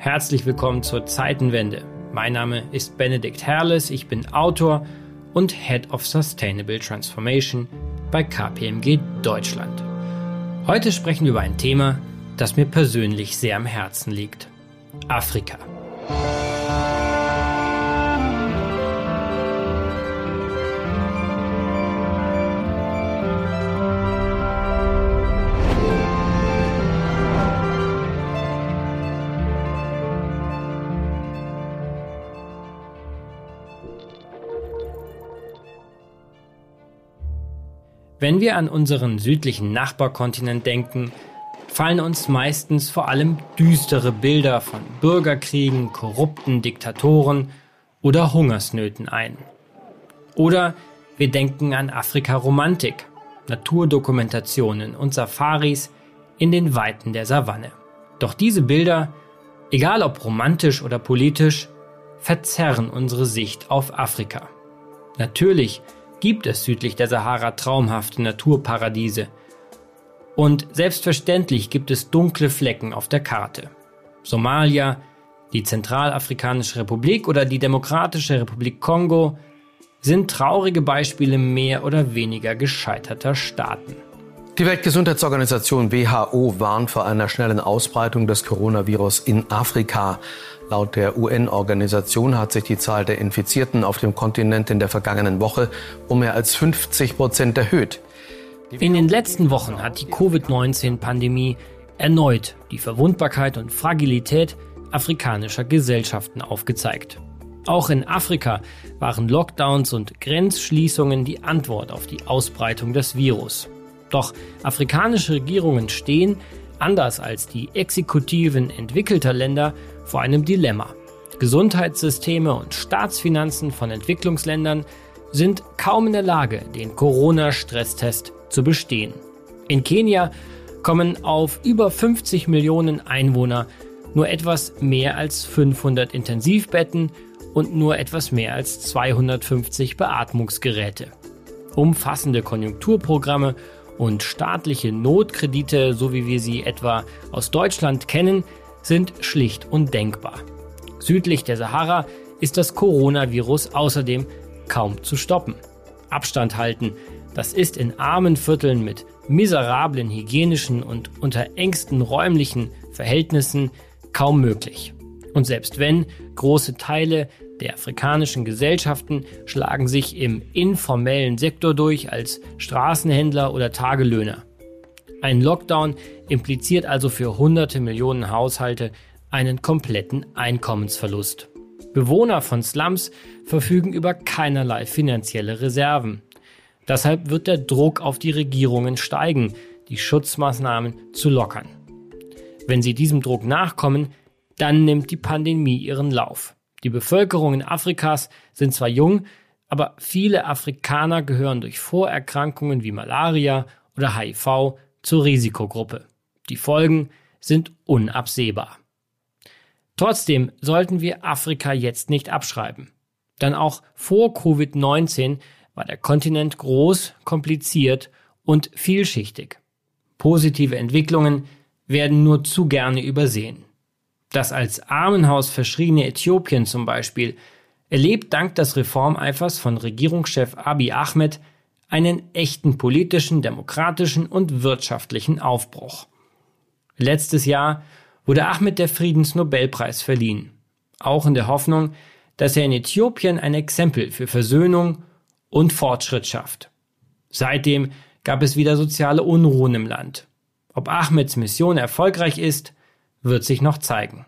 Herzlich willkommen zur Zeitenwende. Mein Name ist Benedikt Herles, ich bin Autor und Head of Sustainable Transformation bei KPMG Deutschland. Heute sprechen wir über ein Thema, das mir persönlich sehr am Herzen liegt. Afrika. Wenn wir an unseren südlichen Nachbarkontinent denken, fallen uns meistens vor allem düstere Bilder von Bürgerkriegen, korrupten Diktatoren oder Hungersnöten ein. Oder wir denken an Afrika-Romantik, Naturdokumentationen und Safaris in den Weiten der Savanne. Doch diese Bilder, egal ob romantisch oder politisch, verzerren unsere Sicht auf Afrika. Natürlich gibt es südlich der Sahara traumhafte Naturparadiese. Und selbstverständlich gibt es dunkle Flecken auf der Karte. Somalia, die Zentralafrikanische Republik oder die Demokratische Republik Kongo sind traurige Beispiele mehr oder weniger gescheiterter Staaten. Die Weltgesundheitsorganisation WHO warnt vor einer schnellen Ausbreitung des Coronavirus in Afrika. Laut der UN-Organisation hat sich die Zahl der Infizierten auf dem Kontinent in der vergangenen Woche um mehr als 50 Prozent erhöht. In den letzten Wochen hat die Covid-19-Pandemie erneut die Verwundbarkeit und Fragilität afrikanischer Gesellschaften aufgezeigt. Auch in Afrika waren Lockdowns und Grenzschließungen die Antwort auf die Ausbreitung des Virus. Doch afrikanische Regierungen stehen, anders als die Exekutiven entwickelter Länder, vor einem Dilemma. Gesundheitssysteme und Staatsfinanzen von Entwicklungsländern sind kaum in der Lage, den Corona-Stresstest zu bestehen. In Kenia kommen auf über 50 Millionen Einwohner nur etwas mehr als 500 Intensivbetten und nur etwas mehr als 250 Beatmungsgeräte. Umfassende Konjunkturprogramme und staatliche Notkredite, so wie wir sie etwa aus Deutschland kennen, sind schlicht undenkbar. Südlich der Sahara ist das Coronavirus außerdem kaum zu stoppen. Abstand halten, das ist in armen Vierteln mit miserablen hygienischen und unter engsten räumlichen Verhältnissen kaum möglich. Und selbst wenn, große Teile der afrikanischen Gesellschaften schlagen sich im informellen Sektor durch als Straßenhändler oder Tagelöhner. Ein Lockdown impliziert also für hunderte Millionen Haushalte einen kompletten Einkommensverlust. Bewohner von Slums verfügen über keinerlei finanzielle Reserven. Deshalb wird der Druck auf die Regierungen steigen, die Schutzmaßnahmen zu lockern. Wenn sie diesem Druck nachkommen, dann nimmt die Pandemie ihren Lauf. Die Bevölkerungen Afrikas sind zwar jung, aber viele Afrikaner gehören durch Vorerkrankungen wie Malaria oder HIV zur Risikogruppe. Die Folgen sind unabsehbar. Trotzdem sollten wir Afrika jetzt nicht abschreiben. Denn auch vor Covid-19 war der Kontinent groß, kompliziert und vielschichtig. Positive Entwicklungen werden nur zu gerne übersehen. Das als Armenhaus verschriene Äthiopien zum Beispiel erlebt dank des Reformeifers von Regierungschef Abiy Ahmed einen echten politischen, demokratischen und wirtschaftlichen Aufbruch. Letztes Jahr wurde Ahmed der Friedensnobelpreis verliehen, auch in der Hoffnung, dass er in Äthiopien ein Exempel für Versöhnung und Fortschritt schafft. Seitdem gab es wieder soziale Unruhen im Land. Ob Ahmeds Mission erfolgreich ist, wird sich noch zeigen.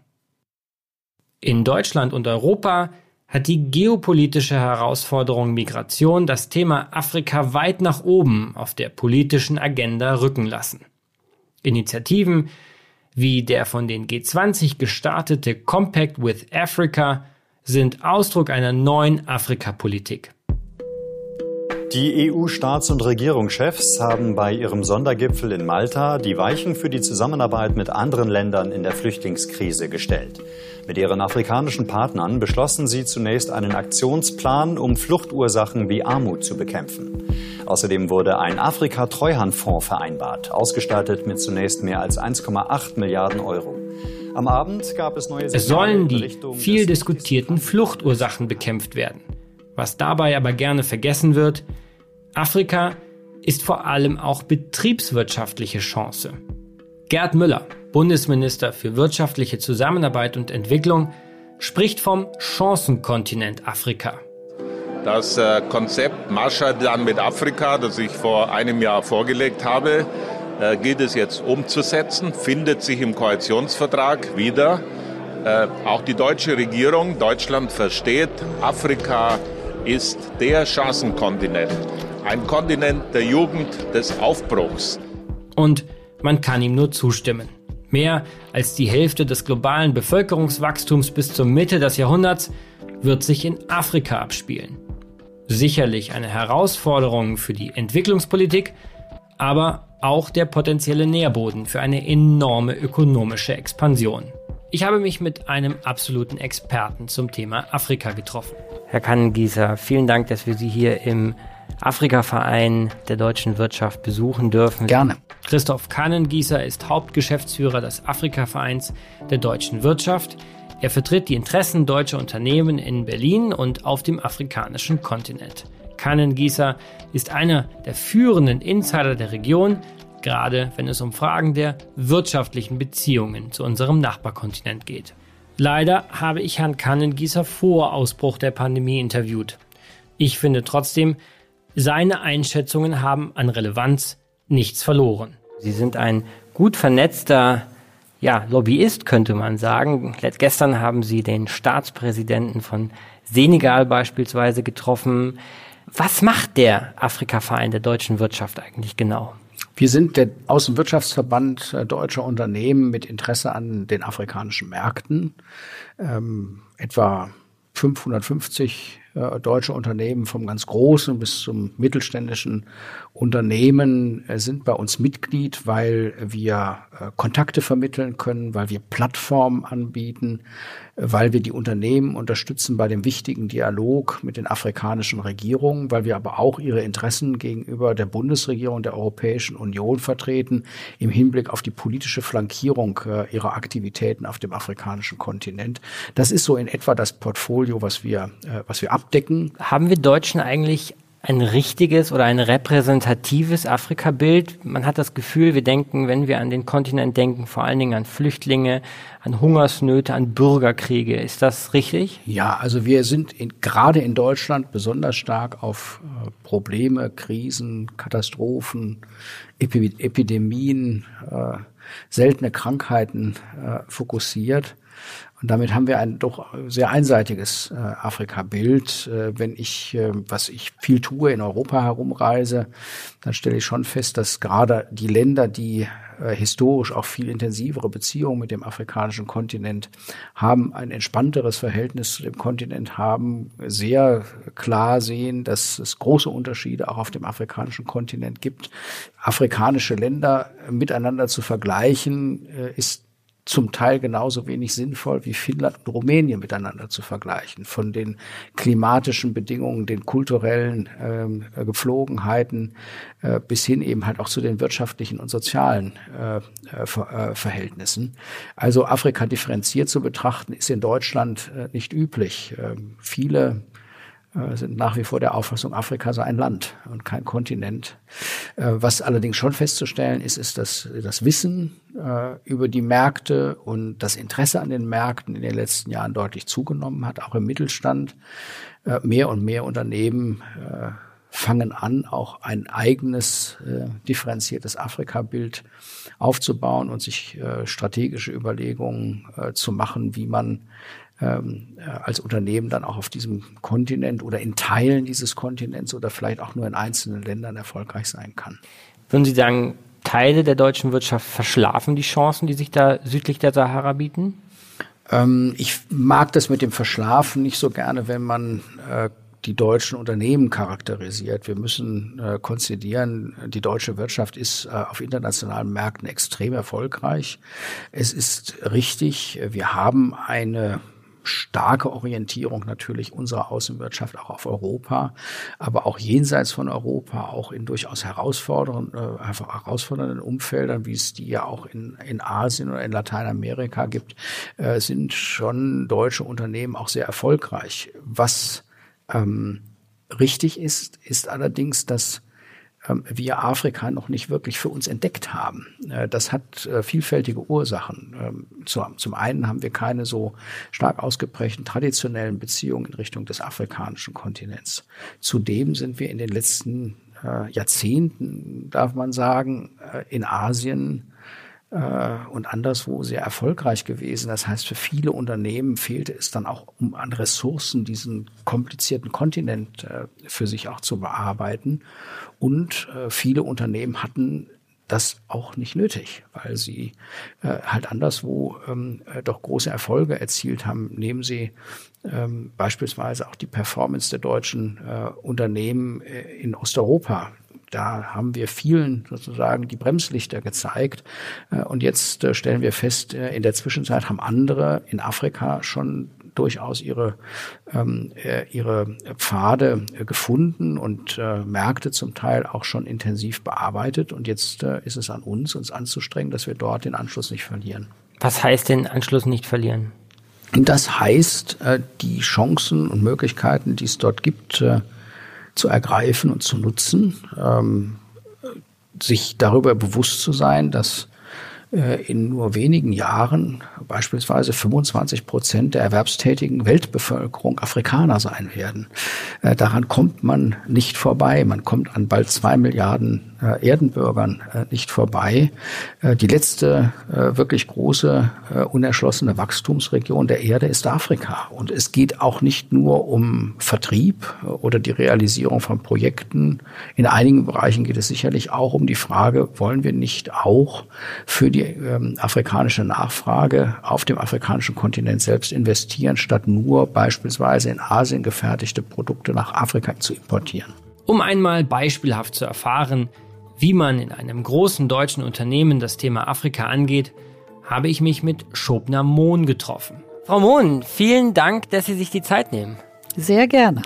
In Deutschland und Europa hat die geopolitische Herausforderung Migration das Thema Afrika weit nach oben auf der politischen Agenda rücken lassen. Initiativen wie der von den G20 gestartete Compact with Africa sind Ausdruck einer neuen Afrikapolitik. Die EU-Staats- und Regierungschefs haben bei ihrem Sondergipfel in Malta die Weichen für die Zusammenarbeit mit anderen Ländern in der Flüchtlingskrise gestellt. Mit ihren afrikanischen Partnern beschlossen sie zunächst einen Aktionsplan, um Fluchtursachen wie Armut zu bekämpfen. Außerdem wurde ein Afrika-Treuhandfonds vereinbart, ausgestattet mit zunächst mehr als 1,8 Milliarden Euro. Am Abend gab es neue Es sollen die viel diskutierten Fluchtursachen bekämpft werden. Was dabei aber gerne vergessen wird, Afrika ist vor allem auch betriebswirtschaftliche Chance. Gerd Müller, Bundesminister für wirtschaftliche Zusammenarbeit und Entwicklung, spricht vom Chancenkontinent Afrika. Das äh, Konzept Marshallplan mit Afrika, das ich vor einem Jahr vorgelegt habe, äh, gilt es jetzt umzusetzen, findet sich im Koalitionsvertrag wieder. Äh, auch die deutsche Regierung, Deutschland versteht, Afrika ist der Chancenkontinent. Ein Kontinent der Jugend, des Aufbruchs. Und man kann ihm nur zustimmen. Mehr als die Hälfte des globalen Bevölkerungswachstums bis zur Mitte des Jahrhunderts wird sich in Afrika abspielen. Sicherlich eine Herausforderung für die Entwicklungspolitik, aber auch der potenzielle Nährboden für eine enorme ökonomische Expansion. Ich habe mich mit einem absoluten Experten zum Thema Afrika getroffen. Herr Kannengießer, vielen Dank, dass wir Sie hier im Afrika-Verein der deutschen Wirtschaft besuchen dürfen. Gerne. Christoph Kannengießer ist Hauptgeschäftsführer des Afrika-Vereins der deutschen Wirtschaft. Er vertritt die Interessen deutscher Unternehmen in Berlin und auf dem afrikanischen Kontinent. Kannengießer ist einer der führenden Insider der Region, gerade wenn es um Fragen der wirtschaftlichen Beziehungen zu unserem Nachbarkontinent geht. Leider habe ich Herrn Kannengießer vor Ausbruch der Pandemie interviewt. Ich finde trotzdem, seine Einschätzungen haben an Relevanz nichts verloren. Sie sind ein gut vernetzter ja, Lobbyist, könnte man sagen. Gestern haben Sie den Staatspräsidenten von Senegal beispielsweise getroffen. Was macht der Afrika-Verein der deutschen Wirtschaft eigentlich genau? Wir sind der Außenwirtschaftsverband äh, deutscher Unternehmen mit Interesse an den afrikanischen Märkten. Ähm, etwa 550 äh, deutsche Unternehmen vom ganz großen bis zum mittelständischen Unternehmen äh, sind bei uns Mitglied, weil wir äh, Kontakte vermitteln können, weil wir Plattformen anbieten, weil wir die Unternehmen unterstützen bei dem wichtigen Dialog mit den afrikanischen Regierungen, weil wir aber auch ihre Interessen gegenüber der Bundesregierung der Europäischen Union vertreten im Hinblick auf die politische Flankierung ihrer Aktivitäten auf dem afrikanischen Kontinent. Das ist so in etwa das Portfolio, was wir, was wir abdecken. Haben wir Deutschen eigentlich ein richtiges oder ein repräsentatives Afrika-Bild. Man hat das Gefühl, wir denken, wenn wir an den Kontinent denken, vor allen Dingen an Flüchtlinge, an Hungersnöte, an Bürgerkriege. Ist das richtig? Ja, also wir sind in, gerade in Deutschland besonders stark auf äh, Probleme, Krisen, Katastrophen, Epi Epidemien, äh, seltene Krankheiten äh, fokussiert. Und damit haben wir ein doch sehr einseitiges äh, Afrika-Bild. Äh, wenn ich, äh, was ich viel tue, in Europa herumreise, dann stelle ich schon fest, dass gerade die Länder, die äh, historisch auch viel intensivere Beziehungen mit dem afrikanischen Kontinent haben, ein entspannteres Verhältnis zu dem Kontinent haben, sehr klar sehen, dass es große Unterschiede auch auf dem afrikanischen Kontinent gibt. Afrikanische Länder miteinander zu vergleichen, äh, ist zum Teil genauso wenig sinnvoll wie Finnland und Rumänien miteinander zu vergleichen. Von den klimatischen Bedingungen, den kulturellen ähm, äh, Gepflogenheiten äh, bis hin eben halt auch zu den wirtschaftlichen und sozialen äh, äh, äh Verhältnissen. Also Afrika differenziert zu betrachten, ist in Deutschland äh, nicht üblich. Ähm, viele sind nach wie vor der Auffassung, Afrika sei ein Land und kein Kontinent. Äh, was allerdings schon festzustellen ist, ist, dass das Wissen äh, über die Märkte und das Interesse an den Märkten in den letzten Jahren deutlich zugenommen hat, auch im Mittelstand. Mehr und mehr Unternehmen fangen an, auch ein eigenes differenziertes Afrika-Bild aufzubauen und sich strategische Überlegungen zu machen, wie man ähm, äh, als Unternehmen dann auch auf diesem Kontinent oder in Teilen dieses Kontinents oder vielleicht auch nur in einzelnen Ländern erfolgreich sein kann. Würden Sie sagen, Teile der deutschen Wirtschaft verschlafen die Chancen, die sich da südlich der Sahara bieten? Ähm, ich mag das mit dem Verschlafen nicht so gerne, wenn man äh, die deutschen Unternehmen charakterisiert. Wir müssen äh, konzidieren, die deutsche Wirtschaft ist äh, auf internationalen Märkten extrem erfolgreich. Es ist richtig, wir haben eine starke Orientierung natürlich unserer Außenwirtschaft auch auf Europa, aber auch jenseits von Europa, auch in durchaus herausfordernden, äh, herausfordernden Umfeldern, wie es die ja auch in, in Asien oder in Lateinamerika gibt, äh, sind schon deutsche Unternehmen auch sehr erfolgreich. Was ähm, richtig ist, ist allerdings, dass wir Afrika noch nicht wirklich für uns entdeckt haben. Äh, das hat äh, vielfältige Ursachen. Ähm, zum einen haben wir keine so stark ausgeprägten traditionellen Beziehungen in Richtung des afrikanischen Kontinents. Zudem sind wir in den letzten äh, Jahrzehnten, darf man sagen, in Asien und anderswo sehr erfolgreich gewesen. Das heißt, für viele Unternehmen fehlte es dann auch um an Ressourcen, diesen komplizierten Kontinent äh, für sich auch zu bearbeiten. Und äh, viele Unternehmen hatten das auch nicht nötig, weil sie äh, halt anderswo ähm, äh, doch große Erfolge erzielt haben. Nehmen Sie ähm, beispielsweise auch die Performance der deutschen äh, Unternehmen äh, in Osteuropa. Da haben wir vielen sozusagen die Bremslichter gezeigt. Äh, und jetzt äh, stellen wir fest, äh, in der Zwischenzeit haben andere in Afrika schon durchaus ihre, ähm, ihre Pfade gefunden und äh, Märkte zum Teil auch schon intensiv bearbeitet. Und jetzt äh, ist es an uns, uns anzustrengen, dass wir dort den Anschluss nicht verlieren. Was heißt den Anschluss nicht verlieren? Das heißt, äh, die Chancen und Möglichkeiten, die es dort gibt, zu ergreifen und zu nutzen, ähm, sich darüber bewusst zu sein, dass in nur wenigen Jahren beispielsweise 25 Prozent der erwerbstätigen Weltbevölkerung Afrikaner sein werden. Äh, daran kommt man nicht vorbei. Man kommt an bald zwei Milliarden äh, Erdenbürgern äh, nicht vorbei. Äh, die letzte äh, wirklich große äh, unerschlossene Wachstumsregion der Erde ist Afrika. Und es geht auch nicht nur um Vertrieb äh, oder die Realisierung von Projekten. In einigen Bereichen geht es sicherlich auch um die Frage, wollen wir nicht auch für die ähm, afrikanische Nachfrage auf dem afrikanischen Kontinent selbst investieren, statt nur beispielsweise in Asien gefertigte Produkte nach Afrika zu importieren. Um einmal beispielhaft zu erfahren, wie man in einem großen deutschen Unternehmen das Thema Afrika angeht, habe ich mich mit Schobner Mohn getroffen. Frau Mohn, vielen Dank, dass Sie sich die Zeit nehmen. Sehr gerne.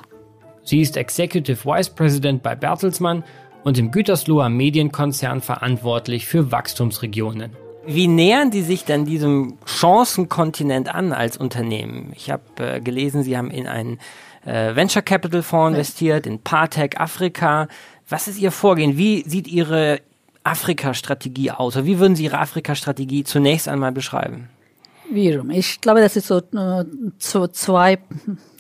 Sie ist Executive Vice President bei Bertelsmann und im Gütersloher Medienkonzern verantwortlich für Wachstumsregionen. Wie nähern die sich dann diesem Chancenkontinent an als Unternehmen? Ich habe äh, gelesen, Sie haben in einen äh, Venture Capital Fonds investiert, in Partec Afrika. Was ist Ihr Vorgehen? Wie sieht Ihre Afrika-Strategie aus? Oder wie würden Sie Ihre Afrika-Strategie zunächst einmal beschreiben? Wiederum. Ich glaube, das ist so, so zwei,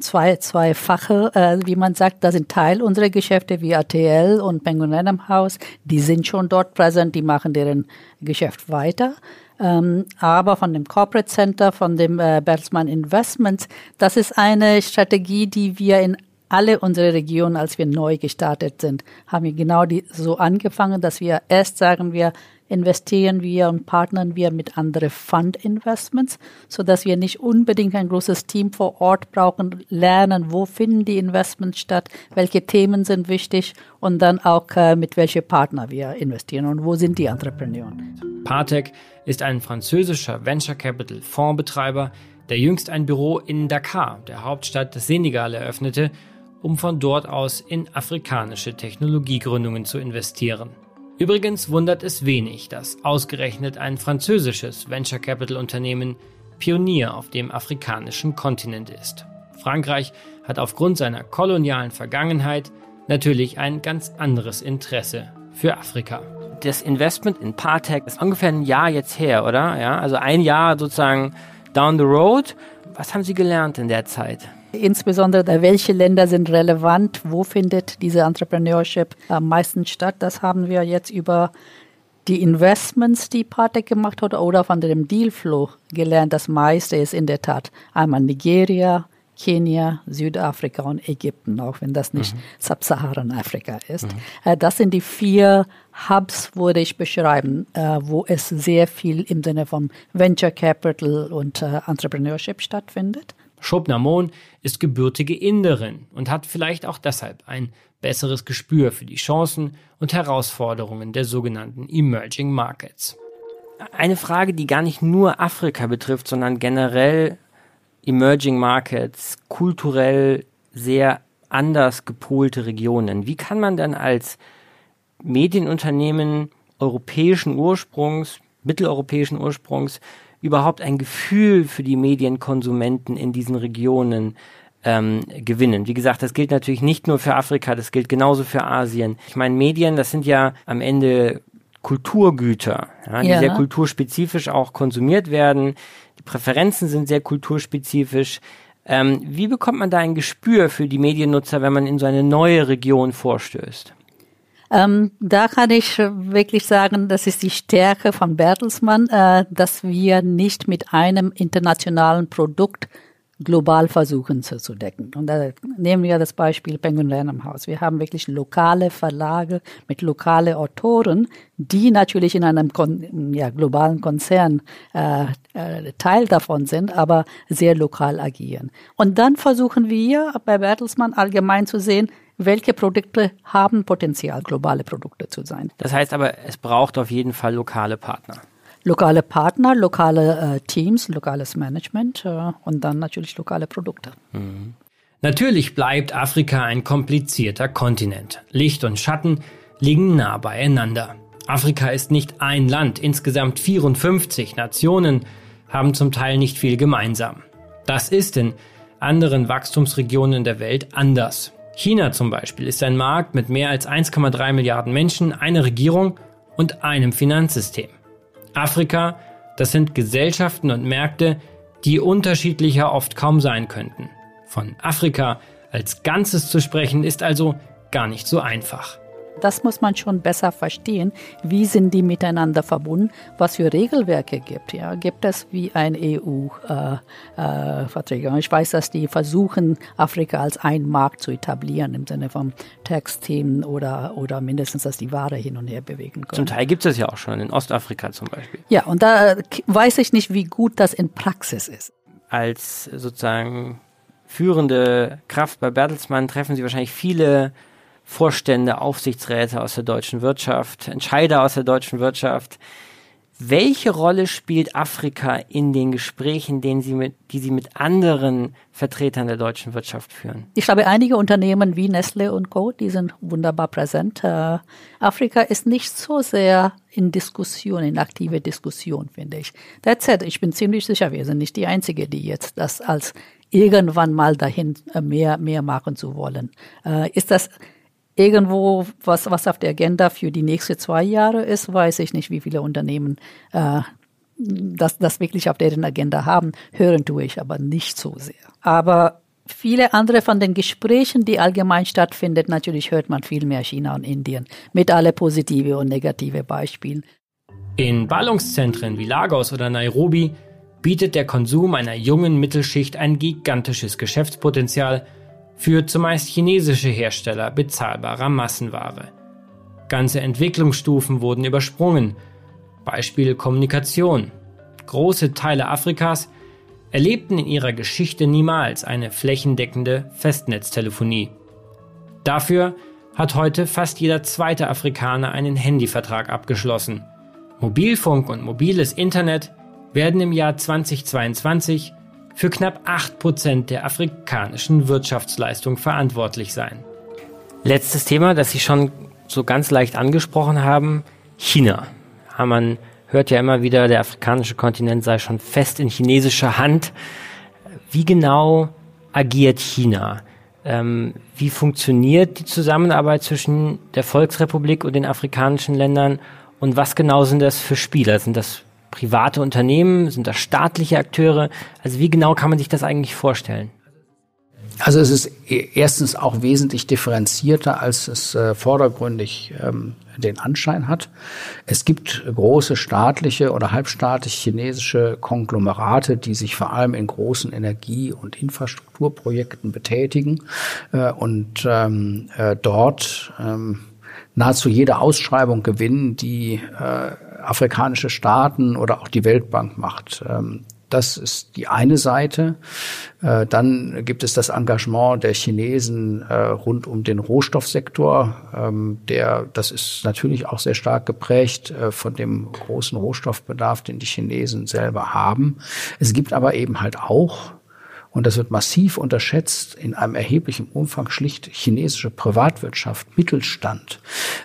zwei, zwei Fache, äh, wie man sagt, das sind Teil unserer Geschäfte wie ATL und Penguin Random House. Die sind schon dort präsent, die machen deren Geschäft weiter. Ähm, aber von dem Corporate Center, von dem äh, Bertelsmann Investments, das ist eine Strategie, die wir in alle unsere Regionen, als wir neu gestartet sind, haben wir genau die, so angefangen, dass wir erst sagen wir, investieren wir und partnern wir mit anderen Fund Investments, so dass wir nicht unbedingt ein großes Team vor Ort brauchen, lernen, wo finden die Investments statt, welche Themen sind wichtig und dann auch äh, mit welche Partner wir investieren und wo sind die Entrepreneure. Partec ist ein französischer Venture Capital Fondsbetreiber, der jüngst ein Büro in Dakar, der Hauptstadt des Senegal, eröffnete um von dort aus in afrikanische Technologiegründungen zu investieren. Übrigens wundert es wenig, dass ausgerechnet ein französisches Venture Capital Unternehmen Pionier auf dem afrikanischen Kontinent ist. Frankreich hat aufgrund seiner kolonialen Vergangenheit natürlich ein ganz anderes Interesse für Afrika. Das Investment in Partec ist ungefähr ein Jahr jetzt her, oder? Ja, also ein Jahr sozusagen down the road. Was haben Sie gelernt in der Zeit? Insbesondere, welche Länder sind relevant, wo findet diese Entrepreneurship am meisten statt. Das haben wir jetzt über die Investments, die Partec gemacht hat, oder von dem Dealflow gelernt. Das meiste ist in der Tat einmal Nigeria, Kenia, Südafrika und Ägypten, auch wenn das nicht mhm. Sub-Saharan-Afrika ist. Mhm. Äh, das sind die vier Hubs, würde ich beschreiben, äh, wo es sehr viel im Sinne von Venture Capital und äh, Entrepreneurship stattfindet. Shobna Moon ist gebürtige Inderin und hat vielleicht auch deshalb ein besseres Gespür für die Chancen und Herausforderungen der sogenannten Emerging Markets. Eine Frage, die gar nicht nur Afrika betrifft, sondern generell Emerging Markets, kulturell sehr anders gepolte Regionen. Wie kann man dann als Medienunternehmen europäischen Ursprungs, mitteleuropäischen Ursprungs überhaupt ein Gefühl für die Medienkonsumenten in diesen Regionen ähm, gewinnen. Wie gesagt, das gilt natürlich nicht nur für Afrika, das gilt genauso für Asien. Ich meine, Medien, das sind ja am Ende Kulturgüter, ja, die ja. sehr kulturspezifisch auch konsumiert werden. Die Präferenzen sind sehr kulturspezifisch. Ähm, wie bekommt man da ein Gespür für die Mediennutzer, wenn man in so eine neue Region vorstößt? Ähm, da kann ich wirklich sagen, das ist die Stärke von Bertelsmann, äh, dass wir nicht mit einem internationalen Produkt global versuchen zu, zu decken. Und da nehmen wir das Beispiel Penguin Random House. Wir haben wirklich lokale Verlage mit lokale Autoren, die natürlich in einem Kon ja, globalen Konzern äh, äh, Teil davon sind, aber sehr lokal agieren. Und dann versuchen wir bei Bertelsmann allgemein zu sehen, welche Produkte haben Potenzial, globale Produkte zu sein. Das heißt aber, es braucht auf jeden Fall lokale Partner. Lokale Partner, lokale äh, Teams, lokales Management äh, und dann natürlich lokale Produkte. Mhm. Natürlich bleibt Afrika ein komplizierter Kontinent. Licht und Schatten liegen nah beieinander. Afrika ist nicht ein Land, insgesamt 54 Nationen haben zum Teil nicht viel gemeinsam. Das ist in anderen Wachstumsregionen der Welt anders. China zum Beispiel ist ein Markt mit mehr als 1,3 Milliarden Menschen, einer Regierung und einem Finanzsystem. Afrika, das sind Gesellschaften und Märkte, die unterschiedlicher oft kaum sein könnten. Von Afrika als Ganzes zu sprechen, ist also gar nicht so einfach. Das muss man schon besser verstehen. Wie sind die miteinander verbunden? Was für Regelwerke gibt? Ja, gibt es wie ein EU-Verträge? Äh, äh, ich weiß, dass die versuchen, Afrika als einen Markt zu etablieren im Sinne von Textthemen oder, oder mindestens, dass die Ware hin und her bewegen können. Zum Teil gibt es das ja auch schon in Ostafrika zum Beispiel. Ja, und da weiß ich nicht, wie gut das in Praxis ist. Als sozusagen führende Kraft bei Bertelsmann treffen Sie wahrscheinlich viele Vorstände, Aufsichtsräte aus der deutschen Wirtschaft, Entscheider aus der deutschen Wirtschaft. Welche Rolle spielt Afrika in den Gesprächen, denen Sie mit, die Sie mit anderen Vertretern der deutschen Wirtschaft führen? Ich glaube, einige Unternehmen wie Nestle und Co., die sind wunderbar präsent. Äh, Afrika ist nicht so sehr in Diskussion, in aktive Diskussion, finde ich. That's it. Ich bin ziemlich sicher, wir sind nicht die Einzige, die jetzt das als irgendwann mal dahin äh, mehr, mehr machen zu wollen. Äh, ist das irgendwo was, was auf der Agenda für die nächsten zwei Jahre ist, weiß ich nicht, wie viele Unternehmen äh, das, das wirklich auf deren Agenda haben. Hören tue ich aber nicht so sehr. Aber viele andere von den Gesprächen, die allgemein stattfinden, natürlich hört man viel mehr China und Indien mit alle positive und negative Beispielen. In Ballungszentren wie Lagos oder Nairobi bietet der Konsum einer jungen Mittelschicht ein gigantisches Geschäftspotenzial für zumeist chinesische Hersteller bezahlbarer Massenware. Ganze Entwicklungsstufen wurden übersprungen. Beispiel Kommunikation. Große Teile Afrikas erlebten in ihrer Geschichte niemals eine flächendeckende Festnetztelefonie. Dafür hat heute fast jeder zweite Afrikaner einen Handyvertrag abgeschlossen. Mobilfunk und mobiles Internet werden im Jahr 2022 für knapp 8% der afrikanischen Wirtschaftsleistung verantwortlich sein. Letztes Thema, das Sie schon so ganz leicht angesprochen haben, China. Man hört ja immer wieder, der afrikanische Kontinent sei schon fest in chinesischer Hand. Wie genau agiert China? Ähm, wie funktioniert die Zusammenarbeit zwischen der Volksrepublik und den afrikanischen Ländern? Und was genau sind das für Spieler? Sind das private Unternehmen? Sind das staatliche Akteure? Also wie genau kann man sich das eigentlich vorstellen? Also es ist e-, erstens auch wesentlich differenzierter, als es äh, vordergründig ähm, den Anschein hat. Es gibt große staatliche oder halbstaatliche chinesische Konglomerate, die sich vor allem in großen Energie- und Infrastrukturprojekten betätigen äh, und ähm, äh, dort ähm, nahezu jede Ausschreibung gewinnen, die äh, afrikanische Staaten oder auch die Weltbank macht. Ähm, Das ist die eine Seite. Äh, dann gibt es das Engagement der Chinesen äh, rund um den Rohstoffsektor. Ähm, der, das ist natürlich auch sehr stark geprägt äh, von dem großen Rohstoffbedarf, den die Chinesen selber haben. Es gibt aber eben halt auch und das wird massiv unterschätzt in einem erheblichen Umfang schlicht chinesische Privatwirtschaft, Mittelstand,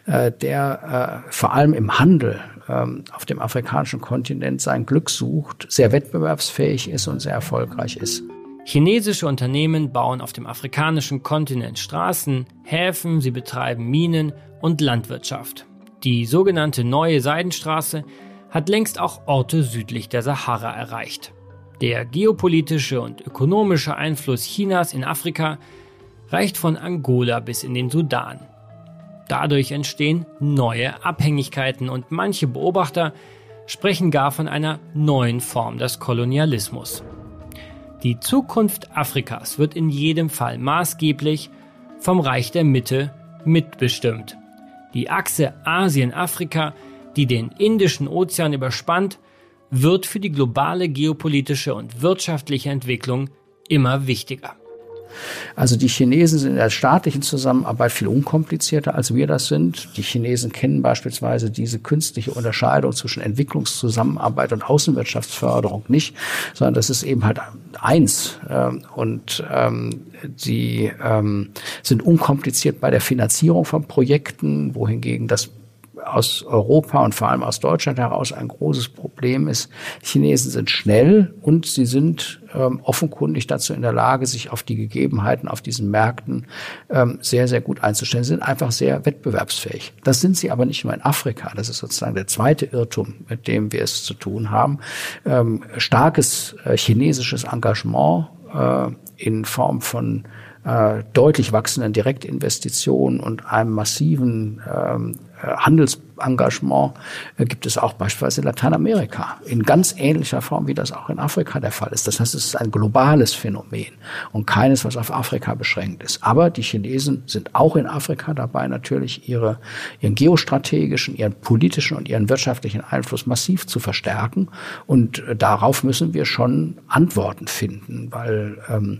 der vor allem im Handel ähm, auf dem afrikanischen Kontinent sein Glück sucht, sehr wettbewerbsfähig ist und sehr erfolgreich ist. Chinesische Unternehmen bauen auf dem afrikanischen Kontinent Straßen, Häfen, sie betreiben Minen und Landwirtschaft. Die sogenannte Neue Seidenstraße hat längst auch Orte südlich der Sahara erreicht. Der geopolitische und ökonomische Einfluss Chinas in Afrika reicht von Angola bis in den Sudan. Dadurch entstehen neue Abhängigkeiten und manche Beobachter sprechen gar von einer neuen Form des Kolonialismus. Die Zukunft Afrikas wird in jedem Fall maßgeblich vom Reich der Mitte mitbestimmt. Die Achse Asien-Afrika, die den Indischen Ozean überspannt, wird für die globale geopolitische und wirtschaftliche Entwicklung immer wichtiger. Also die Chinesen sind in der staatlichen Zusammenarbeit viel unkomplizierter, als wir das sind. Die Chinesen kennen beispielsweise diese künstliche Unterscheidung zwischen Entwicklungszusammenarbeit und Außenwirtschaftsförderung nicht, sondern das ist eben halt eins. Ähm, und ähm, sie ähm, sind unkompliziert bei der Finanzierung von Projekten, wohingegen das aus Europa und vor allem aus Deutschland heraus ein großes Problem ist. Chinesen sind schnell und sie sind ähm, offenkundig dazu in der Lage, sich auf die Gegebenheiten auf diesen Märkten ähm, sehr, sehr gut einzustellen. Sie sind einfach sehr wettbewerbsfähig. Das sind sie aber nicht nur in Afrika. Das ist sozusagen der zweite Irrtum, mit dem wir es zu tun haben. Ähm, starkes äh, chinesisches Engagement äh, in Form von äh, deutlich wachsenden Direktinvestitionen und einem massiven ähm, äh, Handelsengagement äh, gibt es auch beispielsweise in Lateinamerika in ganz ähnlicher Form, wie das auch in Afrika der Fall ist. Das heißt, es ist ein globales Phänomen und keines, was auf Afrika beschränkt ist. Aber die Chinesen sind auch in Afrika dabei, natürlich ihre, ihren geostrategischen, ihren politischen und ihren wirtschaftlichen Einfluss massiv zu verstärken. Und äh, darauf müssen wir schon Antworten finden, weil ähm,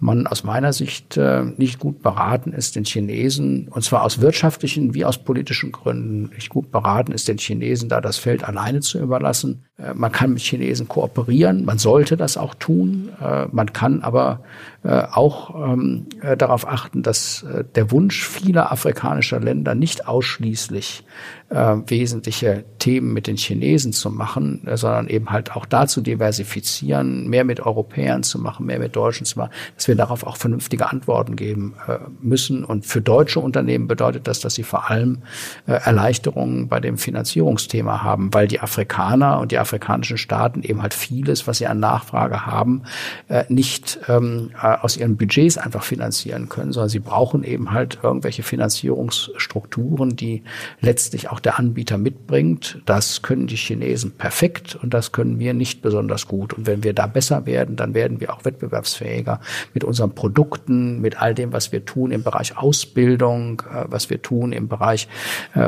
man aus meiner Sicht äh, nicht gut beraten ist, den Chinesen, und zwar aus wirtschaftlichen wie aus politischen Gründen, Gründen nicht gut beraten ist, den Chinesen da das Feld alleine zu überlassen. Äh, man kann mit Chinesen kooperieren, man sollte das auch tun. Äh, man kann aber äh, auch ähm, darauf achten, dass der Wunsch vieler afrikanischer Länder nicht ausschließlich wesentliche Themen mit den Chinesen zu machen, sondern eben halt auch da zu diversifizieren, mehr mit Europäern zu machen, mehr mit Deutschen zu machen, dass wir darauf auch vernünftige Antworten geben müssen. Und für deutsche Unternehmen bedeutet das, dass sie vor allem Erleichterungen bei dem Finanzierungsthema haben, weil die Afrikaner und die afrikanischen Staaten eben halt vieles, was sie an Nachfrage haben, äh, nicht ähm, äh, aus ihren Budgets einfach finanzieren können, sondern sie brauchen eben halt irgendwelche Finanzierungsstrukturen, die letztlich auch der Anbieter mitbringt. Das können die Chinesen perfekt und das können wir nicht besonders gut. Und wenn wir da besser werden, dann werden wir auch wettbewerbsfähiger mit unseren Produkten, mit all dem, was wir tun im Bereich Ausbildung, äh, was wir tun im Bereich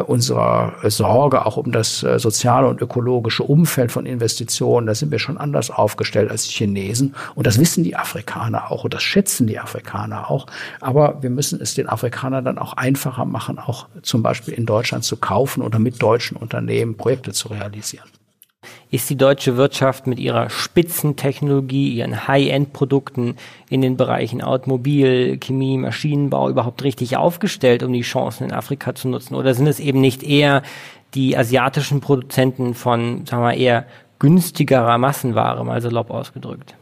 unserer Sorge auch um das soziale und ökologische Umfeld von Investitionen, da sind wir schon anders aufgestellt als die Chinesen. Und das wissen die Afrikaner auch und das schätzen die Afrikaner auch. Aber wir müssen es den Afrikanern dann auch einfacher machen, auch zum Beispiel in Deutschland zu kaufen oder mit deutschen Unternehmen Projekte zu realisieren. Ist die deutsche Wirtschaft mit ihrer Spitzentechnologie, ihren High-End-Produkten in den Bereichen Automobil, Chemie, Maschinenbau überhaupt richtig aufgestellt, um die Chancen in Afrika zu nutzen? Oder sind es eben nicht eher die asiatischen Produzenten von, sagen wir eher günstigerer Massenware, mal salopp ausgedrückt?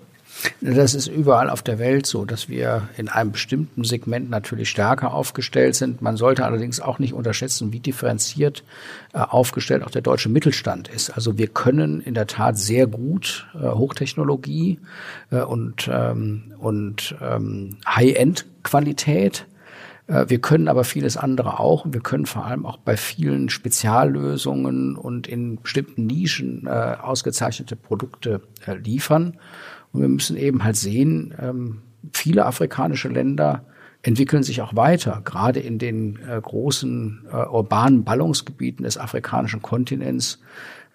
Das ist überall auf der Welt so, dass wir in einem bestimmten Segment natürlich stärker aufgestellt sind. Man sollte allerdings auch nicht unterschätzen, wie differenziert äh, aufgestellt auch der deutsche Mittelstand ist. Also wir können in der Tat sehr gut äh, Hochtechnologie äh, und, ähm, und ähm, High-End-Qualität äh, wir können aber vieles andere auch wir können vor allem auch bei vielen Speziallösungen und in bestimmten Nischen äh, ausgezeichnete Produkte äh, liefern. Und wir müssen eben halt sehen, ähm, viele afrikanische Länder entwickeln sich auch weiter, gerade in den äh, großen äh, urbanen Ballungsgebieten des afrikanischen Kontinents.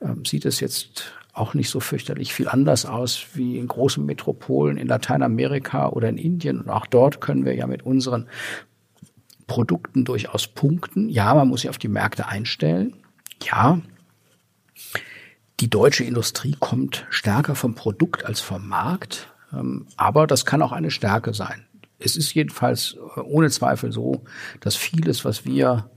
Ähm, sieht es jetzt auch nicht so fürchterlich viel anders aus wie in großen Metropolen in Lateinamerika oder in Indien. Und auch dort können wir ja mit unseren Produkten durchaus punkten. Ja, man muss sich auf die Märkte einstellen. Ja, die deutsche Industrie kommt stärker vom Produkt als vom Markt. Ähm, aber das kann auch eine Stärke sein. Es ist jedenfalls äh, ohne Zweifel so, dass vieles, was wir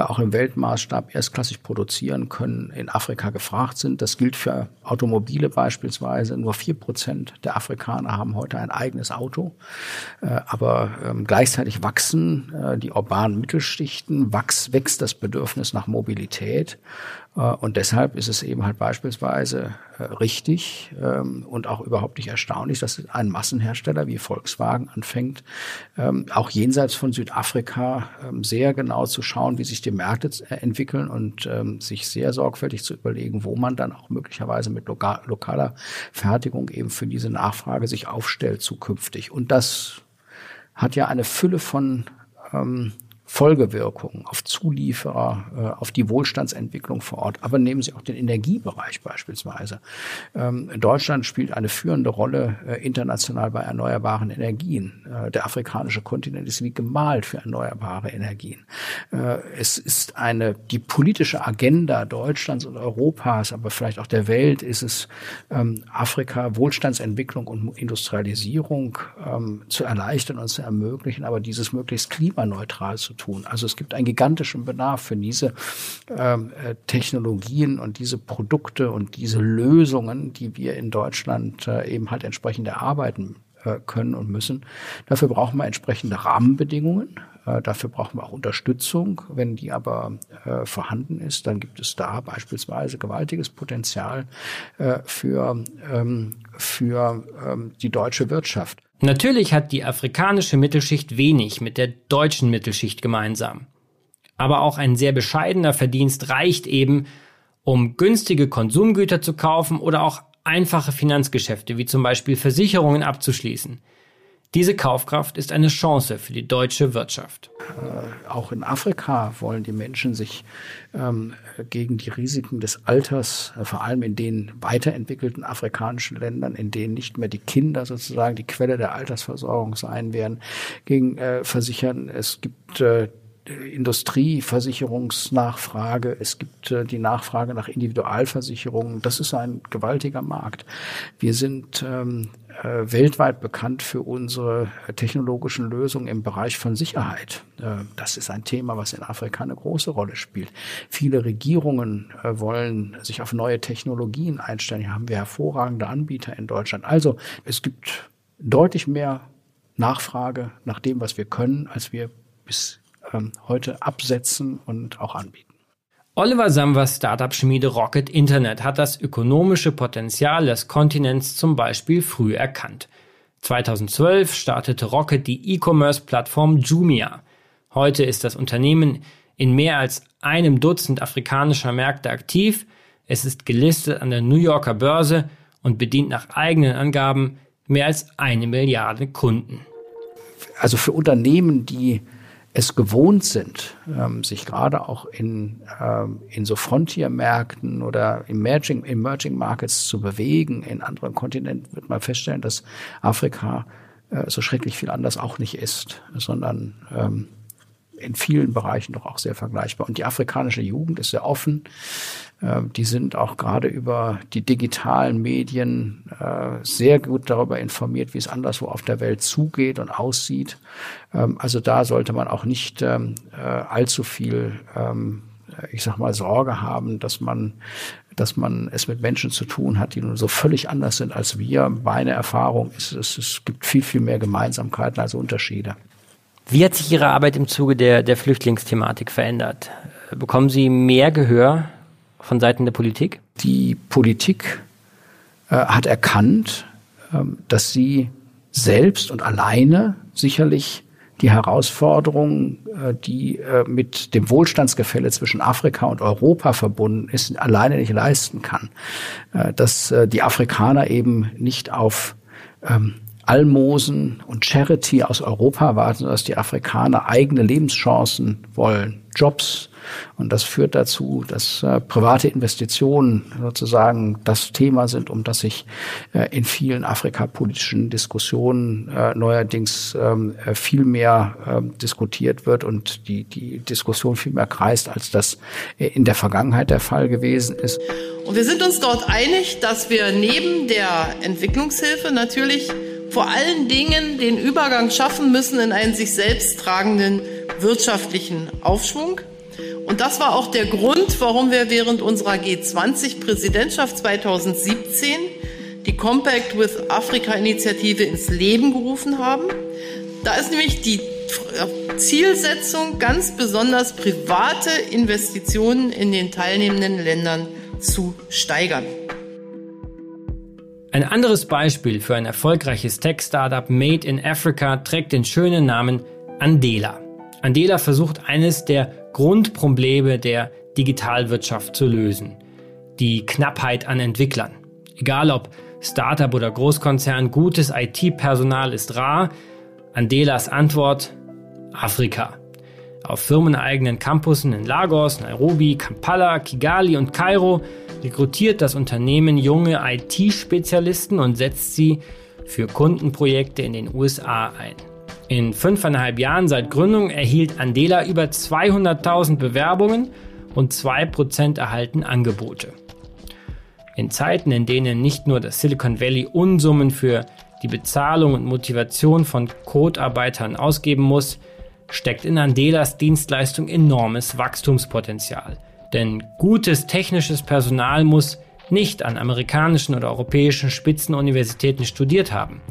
auch im Weltmaßstab erstklassig produzieren können, in Afrika gefragt sind. Das gilt für Automobile beispielsweise. Nur vier Prozent der Afrikaner haben heute ein eigenes Auto. Äh, aber ähm, gleichzeitig wachsen die urbanen Mittelschichten, wächst das Bedürfnis nach Mobilität. Äh, und deshalb ist es eben halt beispielsweise äh, richtig ähm, und auch überhaupt nicht erstaunlich, dass ein Massenhersteller wie Volkswagen anfängt, ähm, auch jenseits von Südafrika ähm, sehr genau zu schauen, wie sich die Märkte äh, entwickeln und sich sehr sorgfältig zu überlegen, wo man dann auch möglicherweise mit lokaler Fertigung eben für diese Nachfrage sich aufstellt zukünftig. Und das hat ja eine Fülle von Folgewirkungen auf Zulieferer, äh, auf die Wohlstandsentwicklung vor Ort. Aber nehmen Sie auch den Energiebereich beispielsweise. Ähm, Deutschland spielt eine führende Rolle äh, international bei erneuerbaren Energien. Äh, der afrikanische Kontinent ist wie gemalt für erneuerbare Energien. Es ist eine, die politische Agenda Deutschlands und Europas, aber vielleicht auch der Welt ist es, ähm, Afrika Wohlstandsentwicklung und Industrialisierung ähm, zu erleichtern und zu ermöglichen, aber dieses möglichst klimaneutral zu tun. Also es gibt einen gigantischen Bedarf für diese ähm, äh, Technologien und diese Produkte und diese Lösungen, die wir in Deutschland äh, eben halt entsprechend erarbeiten äh, können und müssen. Dafür brauchen wir entsprechende Rahmenbedingungen. Äh, dafür brauchen wir auch Unterstützung. Wenn die aber äh, vorhanden ist, dann gibt es da beispielsweise gewaltiges Potenzial äh, für, ähm, für ähm, die deutsche Wirtschaft. Natürlich hat die afrikanische Mittelschicht wenig mit der deutschen Mittelschicht gemeinsam. Aber auch ein sehr bescheidener Verdienst reicht eben, um günstige Konsumgüter zu kaufen oder auch einfache Finanzgeschäfte wie zum Beispiel Versicherungen abzuschließen. Diese Kaufkraft ist eine Chance für die deutsche Wirtschaft. Äh, auch in Afrika wollen die Menschen sich ähm, gegen die Risiken des Alters, äh, vor allem in den weiterentwickelten afrikanischen Ländern, in denen nicht mehr die Kinder sozusagen die Quelle der Altersversorgung sein werden, gegen äh, versichern. Es gibt äh, Industrieversicherungsnachfrage, es gibt äh, die Nachfrage nach Individualversicherungen. Das ist ein gewaltiger Markt. Wir sind ähm, äh, weltweit bekannt für unsere technologischen Lösungen im Bereich von Sicherheit. Äh, das ist ein Thema, was in Afrika eine große Rolle spielt. Viele Regierungen äh, wollen sich auf neue Technologien einstellen. Hier haben wir hervorragende Anbieter in Deutschland. Also es gibt deutlich mehr Nachfrage nach dem, was wir können, als wir bis ähm, heute absetzen und auch anbieten. Oliver Samwers Startup-Schmiede Rocket Internet hat das ökonomische Potenzial des Kontinents zum Beispiel früh erkannt. 2012 startete Rocket die E-Commerce-Plattform Jumia. Heute ist das Unternehmen in mehr als einem Dutzend afrikanischer Märkte aktiv. Es ist gelistet an der New Yorker Börse und bedient nach eigenen Angaben mehr als eine Milliarde Kunden. Also für Unternehmen, die es gewohnt sind, ähm, sich gerade auch in, ähm, in so Frontiermärkten oder Emerging, Emerging Markets zu bewegen. In anderen Kontinenten wird man feststellen, dass Afrika äh, so schrecklich viel anders auch nicht ist, sondern ähm, in vielen Bereichen doch auch sehr vergleichbar. Und die afrikanische Jugend ist sehr offen. Ähm, die sind auch gerade über die digitalen Medien äh, sehr gut darüber informiert, wie es anderswo auf der Welt zugeht und aussieht. Ähm, also da sollte man auch nicht ähm, äh, allzu viel, ich sag mal, Sorge haben, dass man dass man es mit Menschen zu tun hat, die nun so völlig anders sind als wir. Meine Erfahrung ist, es, es gibt viel, viel mehr Gemeinsamkeiten als Unterschiede. Wie hat sich Ihre Arbeit im Zuge der, der Flüchtlingsthematik verändert? Bekommen Sie mehr Gehör von Seiten der Politik? Die Politik äh, hat erkannt, äh, dass sie selbst und alleine sicherlich die Herausforderung, äh, die äh, mit dem Wohlstandsgefälle zwischen Afrika und Europa verbunden ist, alleine nicht leisten kann. Äh, dass die Afrikaner eben nicht auf ähm, Almosen und Charity aus Europa erwarten, dass die Afrikaner eigene Lebenschancen wollen, Jobs, und das führt dazu, dass äh, private Investitionen sozusagen das Thema sind, um das sich äh, in vielen afrikapolitischen Diskussionen äh, neuerdings ähm, äh, viel mehr ähm, diskutiert wird und die, die Diskussion viel mehr kreist, als das äh, in der Vergangenheit der Fall gewesen ist. Und wir sind uns dort einig, dass wir neben der Entwicklungshilfe natürlich vor allen Dingen den Übergang schaffen müssen in einen sich selbst tragenden wirtschaftlichen Aufschwung. Und das war auch der Grund, warum wir während unserer G20-Präsidentschaft 2017 die Compact with Africa-Initiative ins Leben gerufen haben. Da ist nämlich die Zielsetzung, ganz besonders private Investitionen in den teilnehmenden Ländern zu steigern. Ein anderes Beispiel für ein erfolgreiches Tech-Startup Made in Africa trägt den schönen Namen Andela. Andela versucht eines der Grundprobleme der Digitalwirtschaft zu lösen. Die Knappheit an Entwicklern. Egal ob Startup oder Großkonzern, gutes IT-Personal ist rar. Andelas Antwort Afrika. Auf firmeneigenen Campussen in Lagos, Nairobi, Kampala, Kigali und Kairo rekrutiert das Unternehmen junge IT-Spezialisten und setzt sie für Kundenprojekte in den USA ein. In fünfeinhalb Jahren seit Gründung erhielt Andela über 200.000 Bewerbungen und 2% erhalten Angebote. In Zeiten, in denen nicht nur das Silicon Valley Unsummen für die Bezahlung und Motivation von Codearbeitern ausgeben muss, steckt in Andelas Dienstleistung enormes Wachstumspotenzial. Denn gutes technisches Personal muss nicht an amerikanischen oder europäischen Spitzenuniversitäten studiert haben.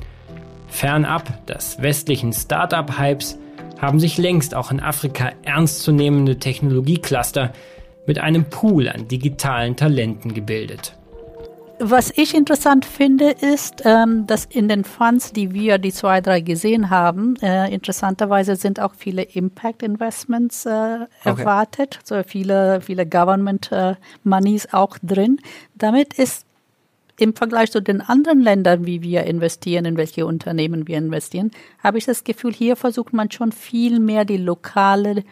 Fernab des westlichen Start-up-Hypes haben sich längst auch in Afrika ernstzunehmende Technologiecluster mit einem Pool an digitalen Talenten gebildet. Was ich interessant finde, ist, ähm, dass in den Funds, die wir, die zwei, drei gesehen haben, äh, interessanterweise sind auch viele Impact Investments äh, erwartet, okay. so viele, viele Government äh, Monies auch drin. Damit ist im Vergleich zu den anderen Ländern, wie wir investieren, in welche Unternehmen wir investieren, habe ich das Gefühl, hier versucht man schon viel mehr die lokale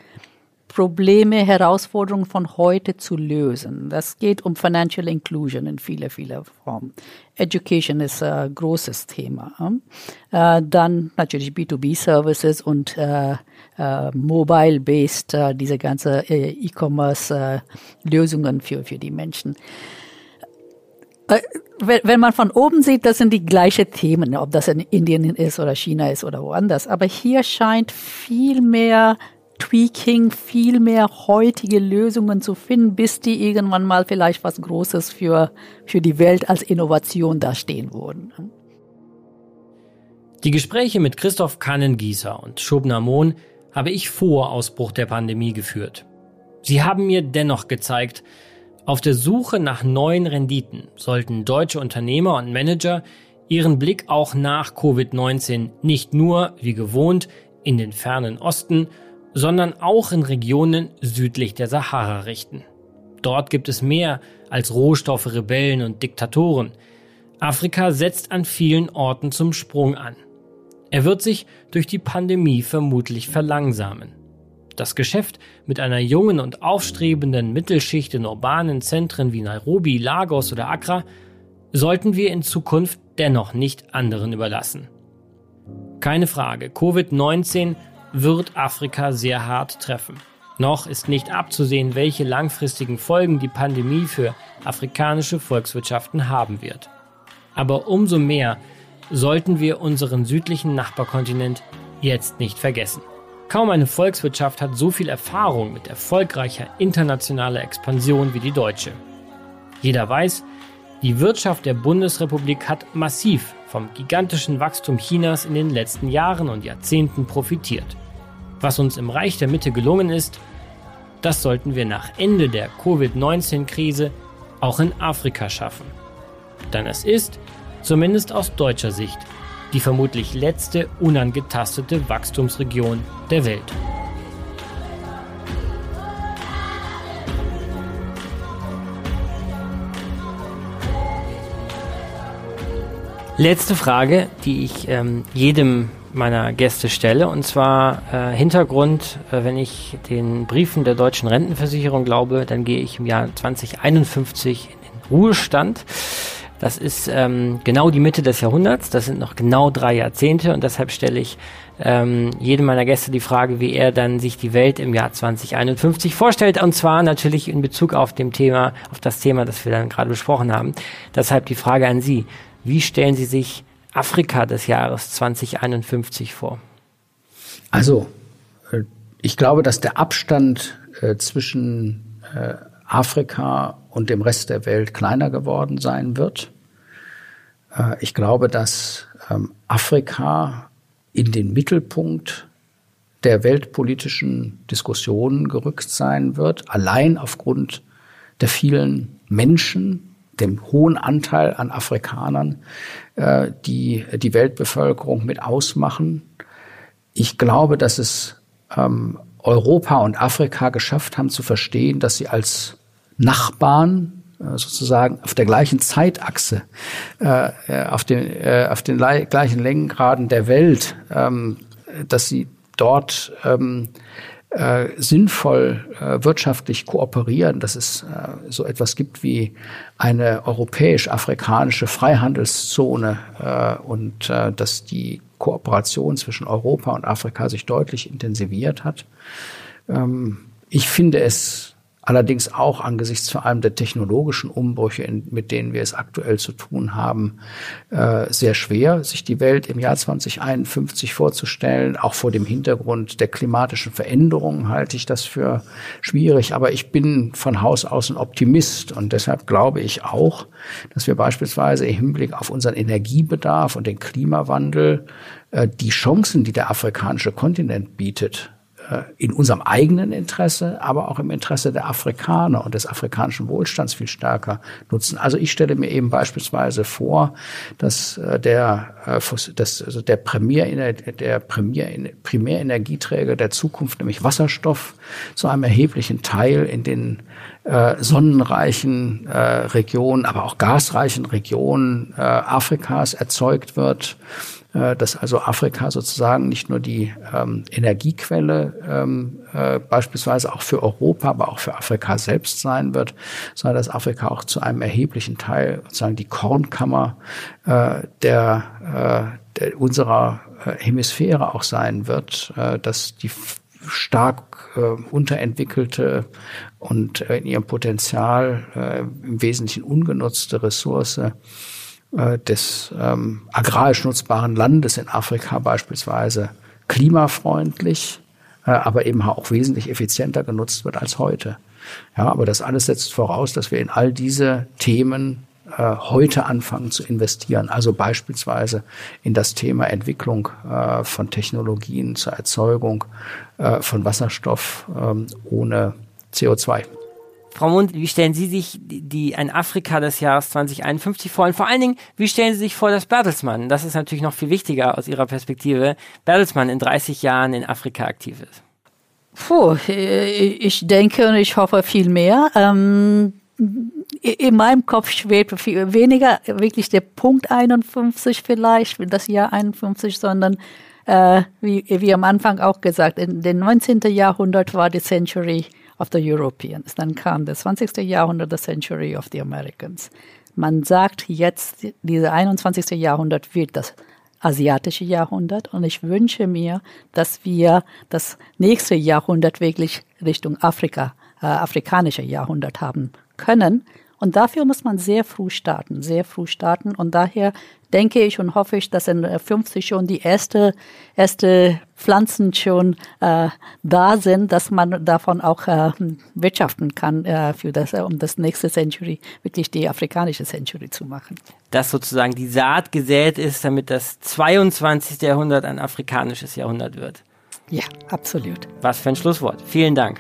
Probleme, Herausforderungen von heute zu lösen. Das geht um Financial Inclusion in viele, viele Formen. Education ist ein großes Thema. Äh, dann natürlich B2B-Services und äh, äh, mobile-based, diese ganze E-Commerce-Lösungen für, für die Menschen wenn man von oben sieht, das sind die gleichen Themen, ob das in Indien ist oder China ist oder woanders. Aber hier scheint viel mehr Tweaking, viel mehr heutige Lösungen zu finden, bis die irgendwann mal vielleicht was Großes für, für die Welt als Innovation dastehen würden. Die Gespräche mit Christoph Kannengießer und Shobna Mohn habe ich vor Ausbruch der Pandemie geführt. Sie haben mir dennoch gezeigt, auf der Suche nach neuen Renditen sollten deutsche Unternehmer und Manager ihren Blick auch nach Covid-19 nicht nur, wie gewohnt, in den fernen Osten, sondern auch in Regionen südlich der Sahara richten. Dort gibt es mehr als Rohstoffe, Rebellen und Diktatoren. Afrika setzt an vielen Orten zum Sprung an. Er wird sich durch die Pandemie vermutlich verlangsamen. Das Geschäft mit einer jungen und aufstrebenden Mittelschicht in urbanen Zentren wie Nairobi, Lagos oder Accra sollten wir in Zukunft dennoch nicht anderen überlassen. Keine Frage, Covid-19 wird Afrika sehr hart treffen. Noch ist nicht abzusehen, welche langfristigen Folgen die Pandemie für afrikanische Volkswirtschaften haben wird. Aber umso mehr sollten wir unseren südlichen Nachbarkontinent jetzt nicht vergessen. Kaum eine Volkswirtschaft hat so viel Erfahrung mit erfolgreicher internationaler Expansion wie die deutsche. Jeder weiß, die Wirtschaft der Bundesrepublik hat massiv vom gigantischen Wachstum Chinas in den letzten Jahren und Jahrzehnten profitiert. Was uns im Reich der Mitte gelungen ist, das sollten wir nach Ende der Covid-19-Krise auch in Afrika schaffen. Denn es ist, zumindest aus deutscher Sicht, die vermutlich letzte unangetastete Wachstumsregion der Welt. Letzte Frage, die ich ähm, jedem meiner Gäste stelle. Und zwar äh, Hintergrund, äh, wenn ich den Briefen der deutschen Rentenversicherung glaube, dann gehe ich im Jahr 2051 in den Ruhestand. Das ist ähm, genau die Mitte des Jahrhunderts, das sind noch genau drei Jahrzehnte und deshalb stelle ich ähm, jedem meiner Gäste die Frage, wie er dann sich die Welt im Jahr 2051 vorstellt und zwar natürlich in Bezug auf dem Thema, auf das Thema, das wir dann gerade besprochen haben. Deshalb die Frage an Sie: Wie stellen Sie sich Afrika des Jahres 2051 vor? Also, äh, ich glaube, dass der Abstand äh, zwischen äh, Afrika und dem Rest der Welt kleiner geworden sein wird. Ich glaube, dass ähm, Afrika in den Mittelpunkt der weltpolitischen Diskussionen gerückt sein wird, allein aufgrund der vielen Menschen, dem hohen Anteil an Afrikanern, äh, die die Weltbevölkerung mit ausmachen. Ich glaube, dass es ähm, Europa und Afrika geschafft haben zu verstehen, dass sie als Nachbarn äh, sozusagen auf der gleichen Zeitachse, äh, äh auf den, äh, auf den gleichen Längengraden der Welt, ähm, dass sie dort ähm, äh, sinnvoll äh, wirtschaftlich kooperieren, dass es äh, so etwas gibt wie eine europäisch-afrikanische Freihandelszone äh, und äh, dass die Kooperation zwischen Europa und Afrika sich deutlich intensiviert hat. Ähm, ich finde es allerdings auch angesichts vor allem der technologischen Umbrüche, in, mit denen wir es aktuell zu tun haben, äh, sehr schwer, sich die Welt im Jahr 2051 vorzustellen. Auch vor dem Hintergrund der klimatischen Veränderungen halte ich das für schwierig. Aber ich bin von Haus aus ein Optimist und deshalb glaube ich auch, dass wir beispielsweise im Hinblick auf unseren Energiebedarf und den Klimawandel äh, die Chancen, die der afrikanische Kontinent bietet, in unserem eigenen Interesse, aber auch im Interesse der Afrikaner und des afrikanischen Wohlstands viel stärker nutzen. Also ich stelle mir eben beispielsweise vor, dass äh, der, äh, dass also der, Premier, der Premier, Primärenergieträger der Zukunft, nämlich Wasserstoff, zu einem erheblichen Teil in den sonnenreichen Regionen, aber auch gasreichen Regionen Afrikas erzeugt wird äh, dass also Afrika sozusagen nicht nur die ähm, Energiequelle ähm, äh, beispielsweise auch für Europa, aber auch für Afrika selbst sein wird, sondern dass Afrika auch zu einem erheblichen Teil sozusagen die Kornkammer äh, der, äh, der unserer äh, Hemisphäre auch sein wird, äh, dass die stark äh, unterentwickelte und äh, in ihrem Potenzial äh, im Wesentlichen ungenutzte Ressource äh, des ähm, agrarisch nutzbaren Landes in Afrika beispielsweise klimafreundlich, äh, aber eben auch wesentlich effizienter genutzt wird als heute. Ja, aber das alles setzt voraus, dass wir in all diese Themen äh, heute anfangen zu investieren. Also beispielsweise in das Thema Entwicklung äh, von Technologien zur Erzeugung äh, von Wasserstoff ähm, ohne CO2. Frau Mund, wie stellen Sie sich die, ein Afrika des Jahres 2051 vor? Und vor allen Dingen, wie stellen Sie sich vor, dass Bertelsmann, das ist natürlich noch viel wichtiger aus Ihrer Perspektive, Bertelsmann in 30 Jahren in Afrika aktiv ist? Puh, ich denke und ich hoffe viel mehr. Ähm, in meinem Kopf schwebt viel weniger wirklich der Punkt 51 vielleicht, das Jahr 51, sondern äh, wie, wie am Anfang auch gesagt, in den 19. Jahrhundert war die Century of the Europeans. Dann kam das 20. Jahrhundert, the Century of the Americans. Man sagt jetzt, diese 21. Jahrhundert wird das asiatische Jahrhundert und ich wünsche mir, dass wir das nächste Jahrhundert wirklich Richtung Afrika, äh, afrikanische Jahrhundert haben können. Und dafür muss man sehr früh starten, sehr früh starten. Und daher denke ich und hoffe ich, dass in 50 schon die erste, erste Pflanzen schon äh, da sind, dass man davon auch äh, wirtschaften kann, äh, für das, äh, um das nächste Century, wirklich die afrikanische Century zu machen. Dass sozusagen die Saat gesät ist, damit das 22. Jahrhundert ein afrikanisches Jahrhundert wird. Ja, absolut. Was für ein Schlusswort. Vielen Dank.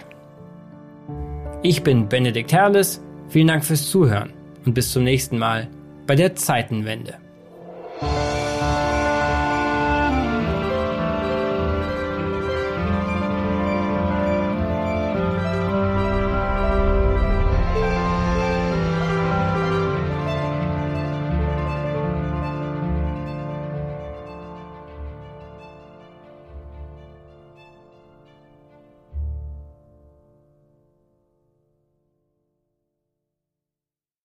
Ich bin Benedikt Herles. Vielen Dank fürs Zuhören und bis zum nächsten Mal bei der Zeitenwende.